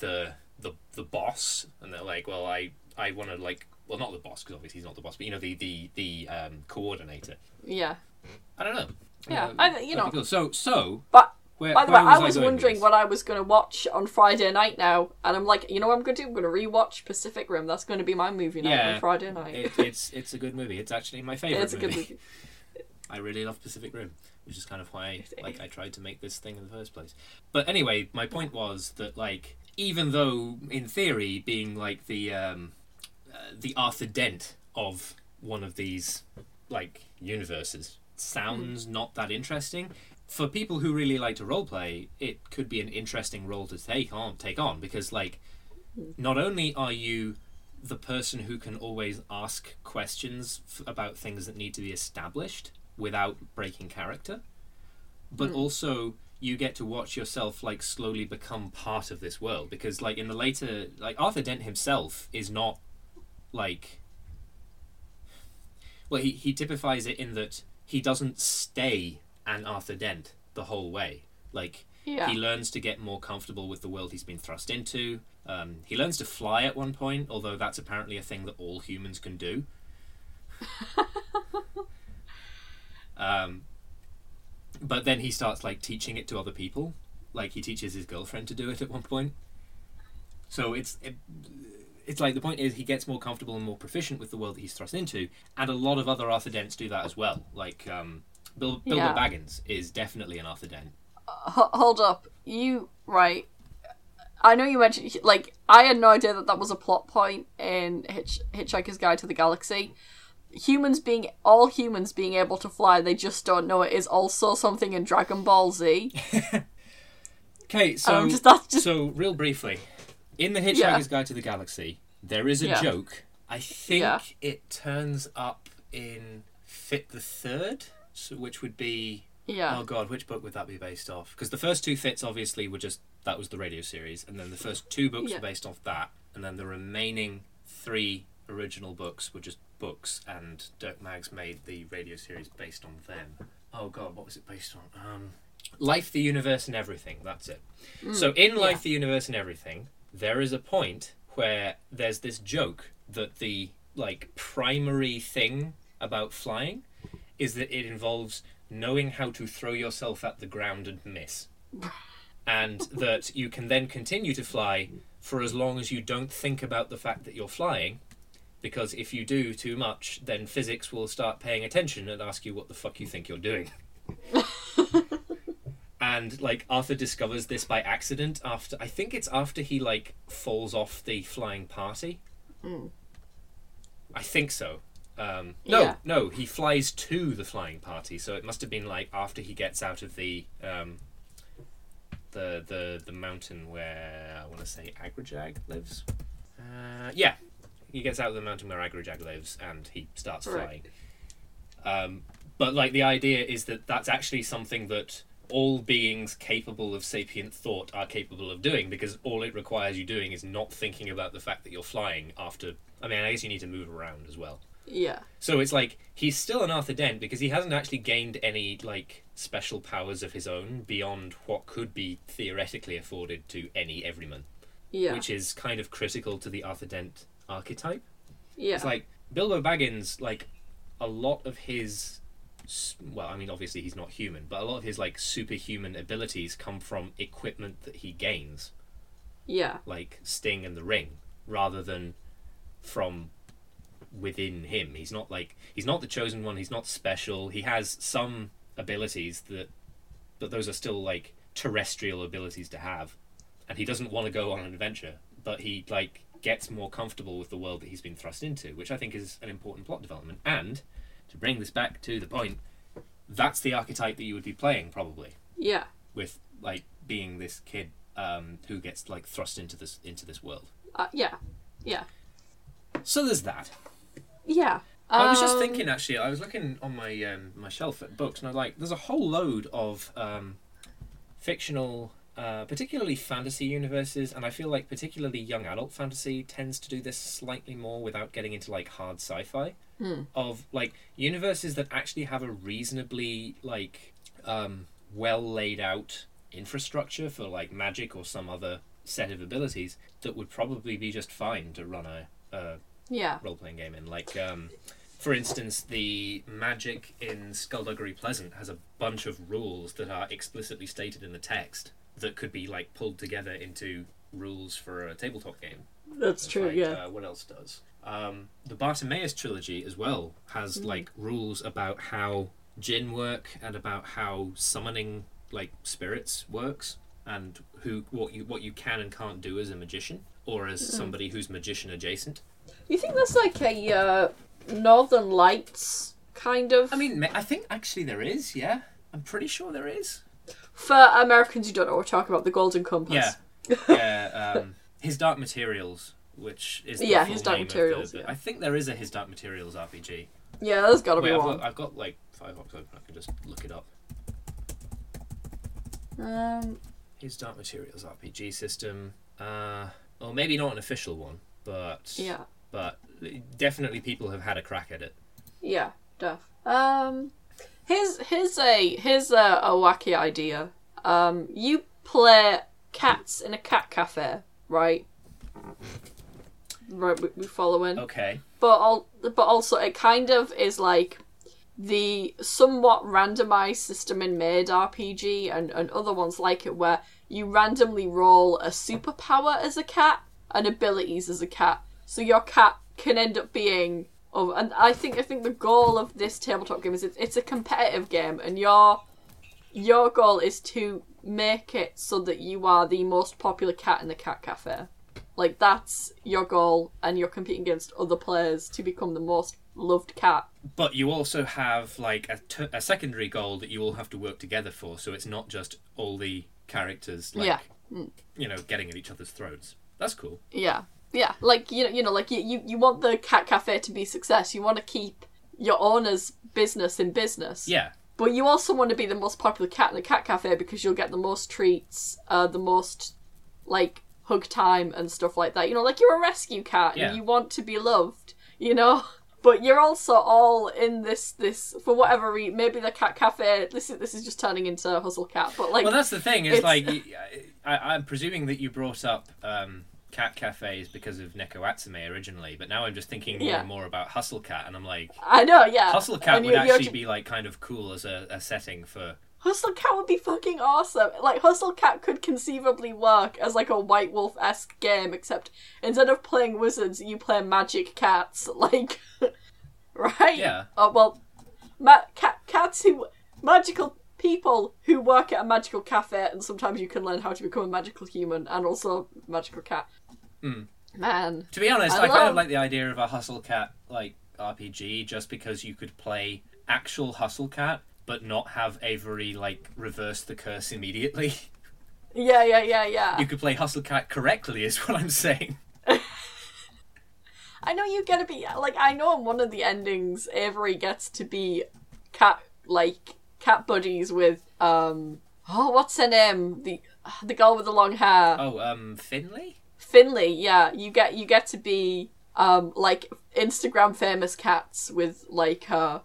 the the the boss, and they're like, well, I I want to like, well, not the boss because obviously he's not the boss, but you know the the the um, coordinator. yeah. I don't know. Yeah, Uh, I- you know. cool. So so. But Where, by the way, I was was going with wondering what I was going to watch on Friday night now, and I'm like, you know what I'm going to do? I'm going to rewatch Pacific Rim. That's going to be my movie night Yeah, on Friday night. It, it's it's a good movie. It's actually my favorite. it's a good movie. I really love Pacific Rim, which is kind of why like I tried to make this thing in the first place. But anyway, my point was that like even though in theory being like the um, uh, the Arthur Dent of one of these like universes sounds not that interesting. For people who really like to roleplay, it could be an interesting role to take on take on because like not only are you the person who can always ask questions f- about things that need to be established without breaking character. But also you get to watch yourself like slowly become part of this world because like in the later like Arthur Dent himself is not like well he, he typifies it in that he doesn't stay an Arthur Dent the whole way. Like Yeah. he learns to get more comfortable with the world he's been thrust into. Um, he learns to fly at one point, although that's apparently a thing that all humans can do. um, but then he starts like teaching it to other people. Like he teaches his girlfriend to do it at one point. So it's it, it's like the point is he gets more comfortable and more proficient with the world that he's thrust into, and a lot of other Arthur Dents do that as well. Like um, Bil- Bilbo Yeah. Baggins is definitely an Arthur Dent. H- hold up, you right? I know you mentioned like I had no idea that that was a plot point in Hitch- Hitchhiker's Guide to the Galaxy. Humans being all humans being able to fly, they just don't know it is also something in Dragon Ball Z. Okay, so just just so real briefly, in the Hitchhiker's Yeah. Guide to the Galaxy, there is a Yeah. joke. I think Yeah. it turns up in Fit the Third, so which would be yeah, oh god, which book would that be based off? Because the first two fits obviously were just that was the radio series, and then the first two books Yeah. were based off that, and then the remaining three original books were just books, and Dirk Maggs made the radio series based on them. Oh god, what was it based on? Um, Life, the Universe, and Everything. That's it. so in Life, the Universe, and Everything, there is a point where there's this joke that the like primary thing about flying is that it involves knowing how to throw yourself at the ground and miss. And that you can then continue to fly for as long as you don't think about the fact that you're flying. Because if you do too much, then physics will start paying attention and ask you what the fuck you think you're doing. and like Arthur discovers this by accident after I think it's after he like falls off the flying party. I think so. Um, no, Yeah. no, he flies to the flying party, so it must have been like after he gets out of the um, the the the mountain where I want to say Agrajag lives. Uh, yeah, he gets out of the mountain where Agrajag lives, and he starts Right. flying. Um, but like the idea is that that's actually something that all beings capable of sapient thought are capable of doing because all it requires you doing is not thinking about the fact that you're flying after I mean I guess you need to move around as well. yeah, So it's like he's still an Arthur Dent because he hasn't actually gained any like special powers of his own beyond what could be theoretically afforded to any everyman, yeah, which is kind of critical to the Arthur Dent archetype. yeah, It's like Bilbo Baggins, like a lot of his, well, I mean, obviously he's not human, but a lot of his like superhuman abilities come from equipment that he gains, yeah, like Sting and the Ring, rather than from within him. He's not like he's not the chosen one. He's not special. He has some abilities that, but those are still like terrestrial abilities to have, and he doesn't want to go on an adventure. But he like gets more comfortable with the world that he's been thrust into, which I think is an important plot development. And to bring this back to the point, that's the archetype that you would be playing probably yeah, with like being this kid um, who gets like thrust into this into this world. uh, yeah, yeah, So there's that. yeah. I was just Um, thinking actually. I was looking on my um, my shelf at books, and I was like, there's a whole load of um, fictional, uh, particularly fantasy universes, and I feel like particularly young adult fantasy tends to do this slightly more without getting into like hard sci-fi. Of like universes that actually have a reasonably like um, well laid out infrastructure for like magic or some other set of abilities that would probably be just fine to run a, a Yeah, role playing game in. Like, um, for instance, the magic in Skulduggery Pleasant has a bunch of rules that are explicitly stated in the text that could be like pulled together into rules for a tabletop game. that's true. like, yeah, Uh, what else does? Um, the Bartimaeus trilogy as well has like rules about how jinn work and about how summoning like spirits works and who what you what you can and can't do as a magician or as somebody who's magician adjacent. you think that's like a uh, Northern Lights kind of I mean, I think actually there is. Yeah, I'm pretty sure there is. For Americans who don't know what we're talking about? The Golden Compass. Yeah, yeah. Um, his Dark Materials which is the Yeah, full His Dark name of the- Materials, the- yeah. I think there is a His Dark Materials RPG. Yeah, there's gotta Wait, be I've one. got, I've got like Firefox open. I can just look it up. Um, His Dark Materials RPG system. Uh, well, maybe not an official one, but yeah, but definitely people have had a crack at it. yeah, def. Um, here's here's a here's a, a wacky idea. Um, you play cats in a cat cafe, right? Right, we, we following. Okay. but all, but also it kind of is like the somewhat randomized system in Maid RPG and, and other ones like it where you randomly roll a superpower as a cat and abilities as a cat. So your cat can end up being oh and I think I think the goal of this tabletop game is it's, it's a competitive game and your your goal is to make it so that you are the most popular cat in the cat cafe. Like that's your goal, and you're competing against other players to become the most loved cat. But you also have like a, t- a secondary goal that you all have to work together for, so it's not just all the characters like Yeah. you know getting at each other's throats. That's cool. Yeah, yeah. Like you know, you know, like you, you, you want the cat cafe to be success. You want to keep your owner's business in business. Yeah. But you also want to be the most popular cat in the cat cafe because you'll get the most treats, uh, the most like hug time and stuff like that. You know, like you're a rescue cat Yeah. and you want to be loved. You know. But you're also all in this this for whatever reason. Maybe the cat cafe. This is this is just turning into a hustle cat. But like, Well, that's the thing. Is it's- like I, I'm presuming that you brought up um, cat cafes because of Neko Atsume originally, but now I'm just thinking more Yeah. and more about Hustle Cat, and I'm like, I know, yeah. Hustle Cat would actually be like kind of cool as a, a setting for. Hustle Cat would be fucking awesome. Like Hustle Cat could conceivably work as like a White Wolf esque game, except instead of playing wizards, you play magic cats. Like, right? Yeah. Oh well, ma- cat cats who magical people who work at a magical cafe, and sometimes you can learn how to become a magical human and also a magical cat. Hmm. Man, To be honest, I I, kind of like the idea of a Hustle Cat like RPG, just because you could play actual Hustle Cat, but not have Avery like reverse the curse immediately. yeah, yeah, yeah, yeah. you could play Hustle Cat correctly, is what I'm saying. I know you get to be like I know in one of the endings Avery gets to be cat like cat buddies with um oh what's her name the the girl with the long hair Oh, um, Finley. Finley yeah you get you get to be um like Instagram famous cats with like her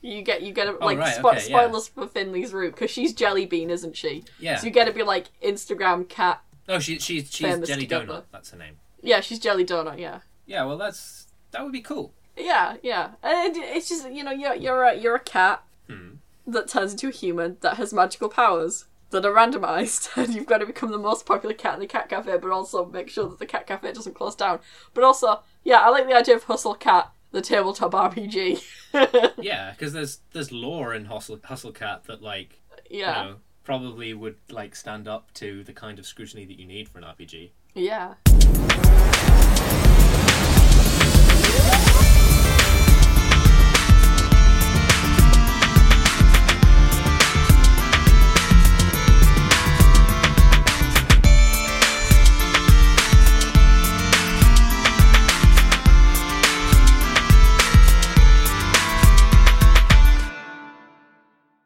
you get you get to, like right, spo- okay, yeah. spoilers for Finley's route because she's Jelly Bean isn't she Yeah. so you get to be like Instagram cat Oh, she, she's she's Jelly together. Donut. That's her name. yeah she's Jelly Donut yeah Yeah, well, that's that would be cool. Yeah, yeah. And it's just you know you're you're a you're a cat Hmm that turns into a human that has magical powers that are randomized, and you've got to become the most popular cat in the cat cafe, but also make sure that the cat cafe doesn't close down. But also, yeah, I like the idea of Hustle Cat, the tabletop RPG. yeah, because there's there's lore in Hustle Hustle Cat that like yeah you know, probably would like stand up to the kind of scrutiny that you need for an RPG. Yeah.